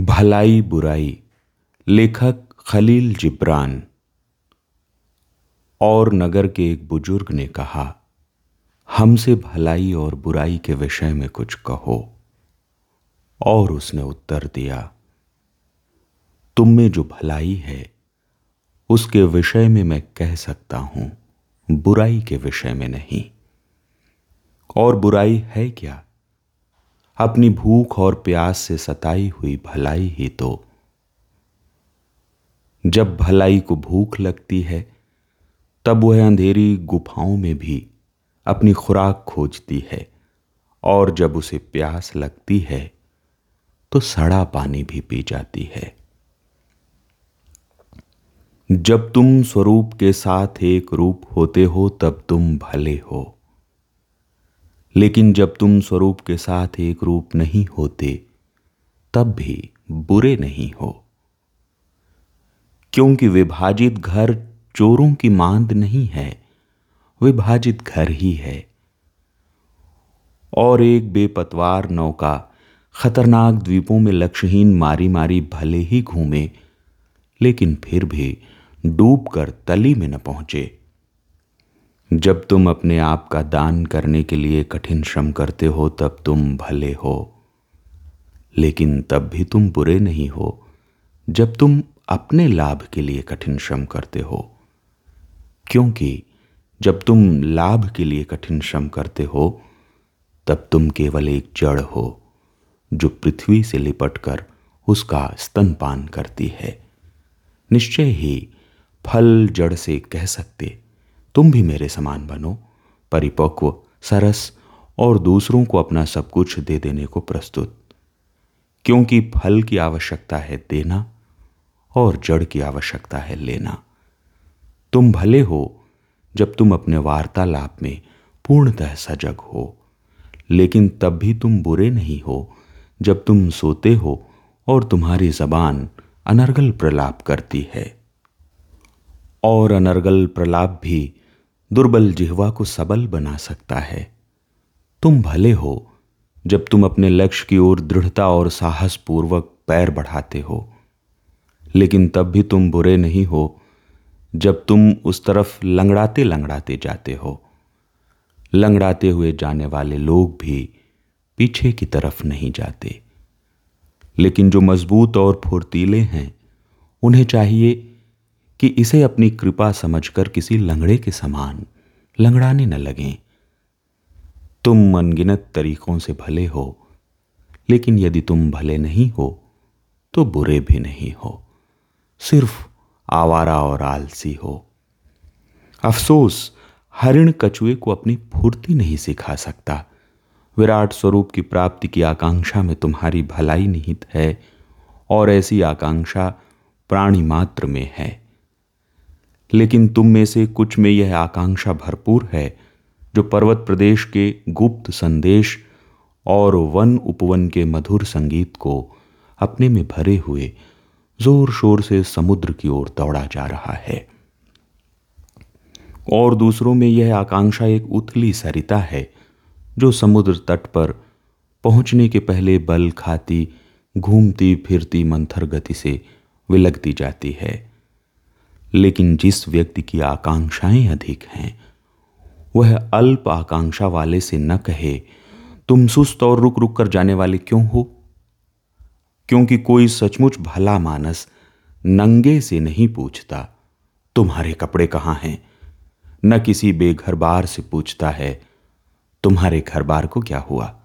भलाई बुराई। लेखक खलील जिब्रान। और नगर के एक बुज़ुर्ग ने कहा, हमसे भलाई और बुराई के विषय में कुछ कहो। और उसने उत्तर दिया, तुम में जो भलाई है, उसके विषय में मैं कह सकता हूँ। बुराई के विषय में नहीं। और बुराई है क्या? अपनी भूख और प्यास से सताई हुई भलाई ही तो। जब भलाई को भूख लगती है, तब वह अंधेरी गुफाओं में भी अपनी खुराक खोजती है और जब उसे प्यास लगती है तो सड़ा पानी भी पी जाती है। जब तुम स्वरूप के साथ एक रूप होते हो, तब तुम भले हो। लेकिन जब तुम स्वरूप के साथ एक रूप नहीं होते, तब भी बुरे नहीं हो। क्योंकि विभाजित घर चोरों की मांद नहीं है, विभाजित घर ही है। और एक बेपतवार नौका खतरनाक द्वीपों में लक्ष्यहीन मारी मारी भले ही घूमे, लेकिन फिर भी डूबकर तली में न पहुँचे। जब तुम अपने आप का दान करने के लिए कठिन श्रम करते हो, तब तुम भले हो, लेकिन तब भी तुम बुरे नहीं हो। जब तुम अपने लाभ के लिए कठिन श्रम करते हो, क्योंकि जब तुम लाभ के लिए कठिन श्रम करते हो, तब तुम केवल एक जड़ हो, जो पृथ्वी से लिपटकर उसका स्तनपान करती है। निश्चय ही फल जड़ से कह सकते तुम भी मेरे समान बनो, परिपक्व, सरस, और दूसरों को अपना सब कुछ दे देने को प्रस्तुत। क्योंकि फल की आवश्यकता है देना, और जड़ की आवश्यकता है लेना। तुम भले हो, जब तुम अपने वार्तालाप में पूर्णतः सजग हो, लेकिन तब भी तुम बुरे नहीं हो, जब तुम सोते हो और तुम्हारी जबान अनर्गल प्रलाप करती है। और अनर्गल प्रलाप भी दुर्बल जिहवा को सबल बना सकता है। तुम भले हो, जब तुम अपने लक्ष्य की ओर दृढ़ता और साहस पूर्वक पैर बढ़ाते हो। लेकिन तब भी तुम बुरे नहीं हो, जब तुम उस तरफ़ लंगड़ाते लंगड़ाते जाते हो। लंगड़ाते हुए जाने वाले लोग भी पीछे की तरफ़ नहीं जाते। लेकिन जो मज़बूत और फुर्तीले हैं, उन्हें चाहिए कि इसे अपनी कृपा समझकर किसी लंगड़े के समान लंगड़ाने न लगें। तुम अनगिनत तरीकों से भले हो, लेकिन यदि तुम भले नहीं हो तो बुरे भी नहीं हो। सिर्फ़ आवारा और आलसी हो। अफसोस, हरिण कछुए को अपनी फूर्ति नहीं सिखा सकता। विराट स्वरूप की प्राप्ति की आकांक्षा में तुम्हारी भलाई निहित है, और ऐसी आकांक्षा प्राणी मात्र में है। लेकिन तुम में से कुछ में यह आकांक्षा भरपूर है, जो पर्वत प्रदेश के गुप्त संदेश और वन उपवन के मधुर संगीत को अपने में भरे हुए ज़ोर शोर से समुद्र की ओर दौड़ा जा रहा है। और दूसरों में यह आकांक्षा एक उथली सरिता है, जो समुद्र तट पर पहुँचने के पहले बल खाती घूमती फिरती मंथर गति से विलगती जाती है। लेकिन जिस व्यक्ति की आकांक्षाएँ अधिक हैं, वह अल्प आकांक्षा वाले से न कहे, तुम सुस्त और रुक रुक कर जाने वाले क्यों हो? क्योंकि कोई सचमुच भला मानस नंगे से नहीं पूछता, तुम्हारे कपड़े कहाँ हैं? न किसी बेघर बार से पूछता है, तुम्हारे घर बार को क्या हुआ?